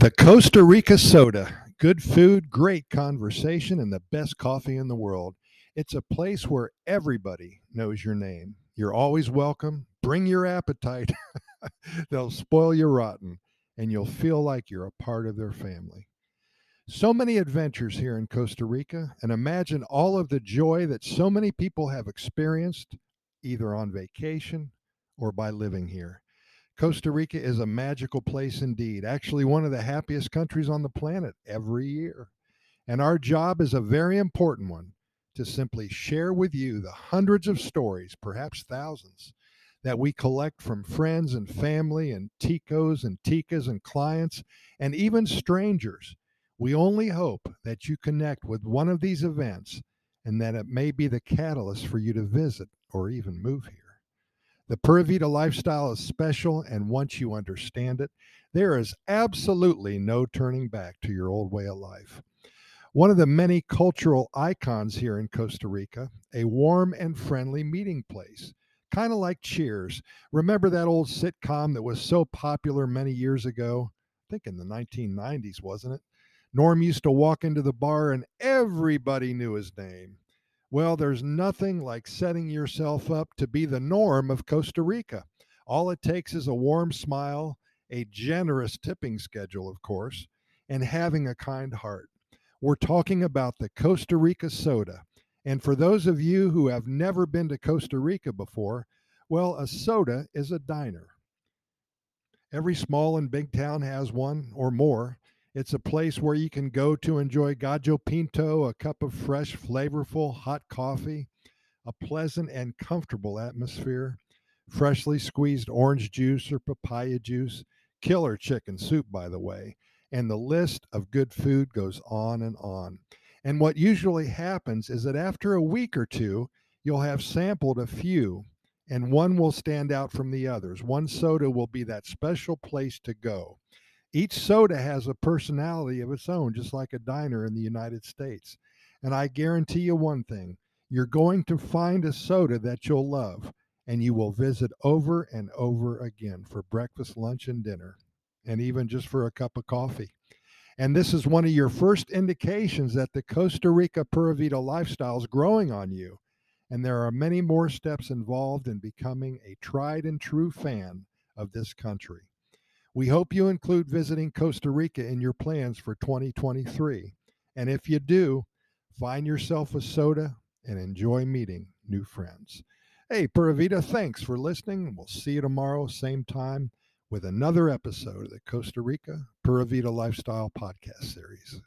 The Costa Rica Soda. Good food, great conversation, and the best coffee in the world. It's a place where everybody knows your name. You're always welcome. Bring your appetite. They'll spoil you rotten, and you'll feel like you're a part of their family. So many adventures here in Costa Rica, and imagine all of the joy that so many people have experienced either on vacation or by living here. Costa Rica is a magical place indeed, actually, one of the happiest countries on the planet every year. And our job is a very important one to simply share with you the hundreds of stories, perhaps thousands, that we collect from friends and family and ticos and ticas and clients and even strangers. We only hope that you connect with one of these events and that it may be the catalyst for you to visit or even move here. The Pura Vida lifestyle is special, and once you understand it, there is absolutely no turning back to your old way of life. One of the many cultural icons here in Costa Rica, a warm and friendly meeting place, kind of like Cheers. Remember that old sitcom that was so popular many years ago? I think in the 1990s, wasn't it? Norm used to walk into the bar and everybody knew his name. Well, there's nothing like setting yourself up to be the norm of Costa Rica. All it takes is a warm smile, a generous tipping schedule, of course, and having a kind heart. We're talking about the Costa Rica soda. And for those of you who have never been to Costa Rica before, well, a soda is a diner. Every small and big town has one or more, it's a place where you can go to enjoy gallo pinto, a cup of fresh, flavorful hot coffee, a pleasant and comfortable atmosphere, freshly squeezed orange juice or papaya juice, killer chicken soup, by the way. And the list of good food goes on and on. And what usually happens is that after a week or two, you'll have sampled a few, and one will stand out from the others. One soda will be that special place to go. Each soda has a personality of its own, just like a diner in the United States. And I guarantee you one thing you're going to find a soda that you'll love, and you will visit over and over again for breakfast, lunch, and dinner, and even just for a cup of coffee. And this is one of your first indications that the Costa Rica Pura Vida lifestyle is growing on you. And there are many more steps involved in becoming a tried and true fan of this country. We hope you include visiting Costa Rica in your plans for 2023. And if you do, find yourself a soda and enjoy meeting new friends. Hey, Pura Vida, thanks for listening. We'll see you tomorrow, same time, with another episode of the Costa Rica Pura Vida Lifestyle Podcast Series.